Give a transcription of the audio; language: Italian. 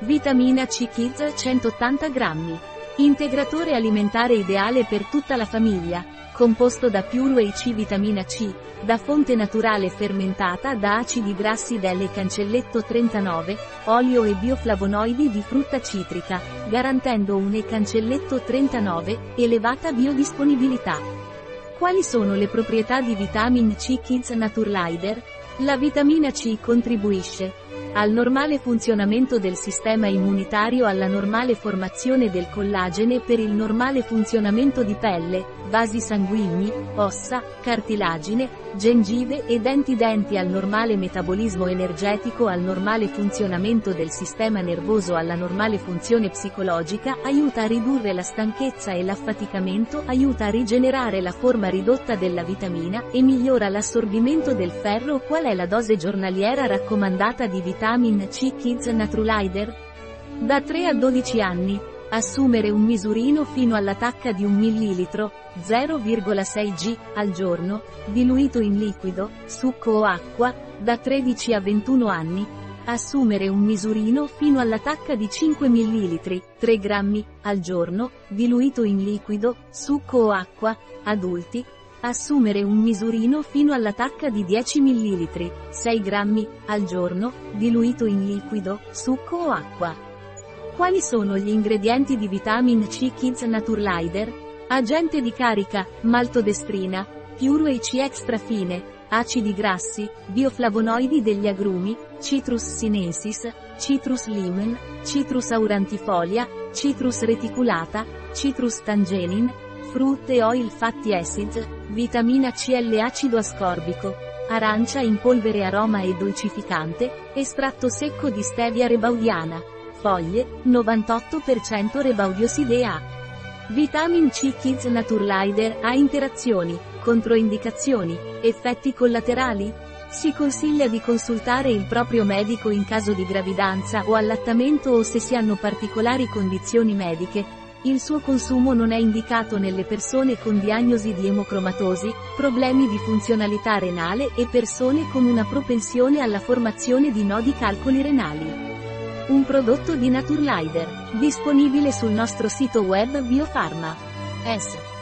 Vitamina C Kids 180 grammi. Integratore alimentare ideale per tutta la famiglia, composto da Pure C vitamina C, da fonte naturale fermentata da acidi grassi delle cancelletto 39, olio e bioflavonoidi di frutta citrica, garantendo un E cancelletto 39, elevata biodisponibilità. Quali sono le proprietà di Vitamin C Kids Naturlider? La vitamina C contribuisce al normale funzionamento del sistema immunitario alla normale formazione del collagene per il normale funzionamento di pelle, vasi sanguigni, ossa, cartilagine, gengive e denti denti al normale metabolismo energetico al normale funzionamento del sistema nervoso alla normale funzione psicologica aiuta a ridurre la stanchezza e l'affaticamento aiuta a rigenerare la forma ridotta della vitamina e migliora l'assorbimento del ferro. Qual è la dose giornaliera raccomandata di vitamin C Kids Naturlider? Da 3 a 12 anni, Assumere un misurino fino alla tacca di un millilitro, 0,6 g, al giorno, diluito in liquido, succo o acqua, da 13 a 21 anni. Assumere un misurino fino alla tacca di 5 ml, 3 grammi, al giorno, diluito in liquido, succo o acqua, adulti. Assumere un misurino fino alla tacca di 10 ml, 6 grammi, al giorno, diluito in liquido, succo o acqua. Quali sono gli ingredienti di Vitamin C Kids Naturlider? Agente di carica, maltodestrina, Pure C extra fine, acidi grassi, bioflavonoidi degli agrumi, Citrus sinensis, Citrus limen, Citrus aurantifolia, Citrus reticulata, Citrus tangenin, Fruit oil fatty acids, vitamina CL acido ascorbico, arancia in polvere aroma e dolcificante, estratto secco di stevia rebaudiana. Foglie, 98% Rebaudioside A. Vitamin C Kids Naturlider ha interazioni, controindicazioni, effetti collaterali? Si consiglia di consultare il proprio medico in caso di gravidanza o allattamento o se si hanno particolari condizioni mediche. Il suo consumo non è indicato nelle persone con diagnosi di emocromatosi, problemi di funzionalità renale e persone con una propensione alla formazione di nodi calcoli renali. Un prodotto di Naturlider, disponibile sul nostro sito web Biofarma. S.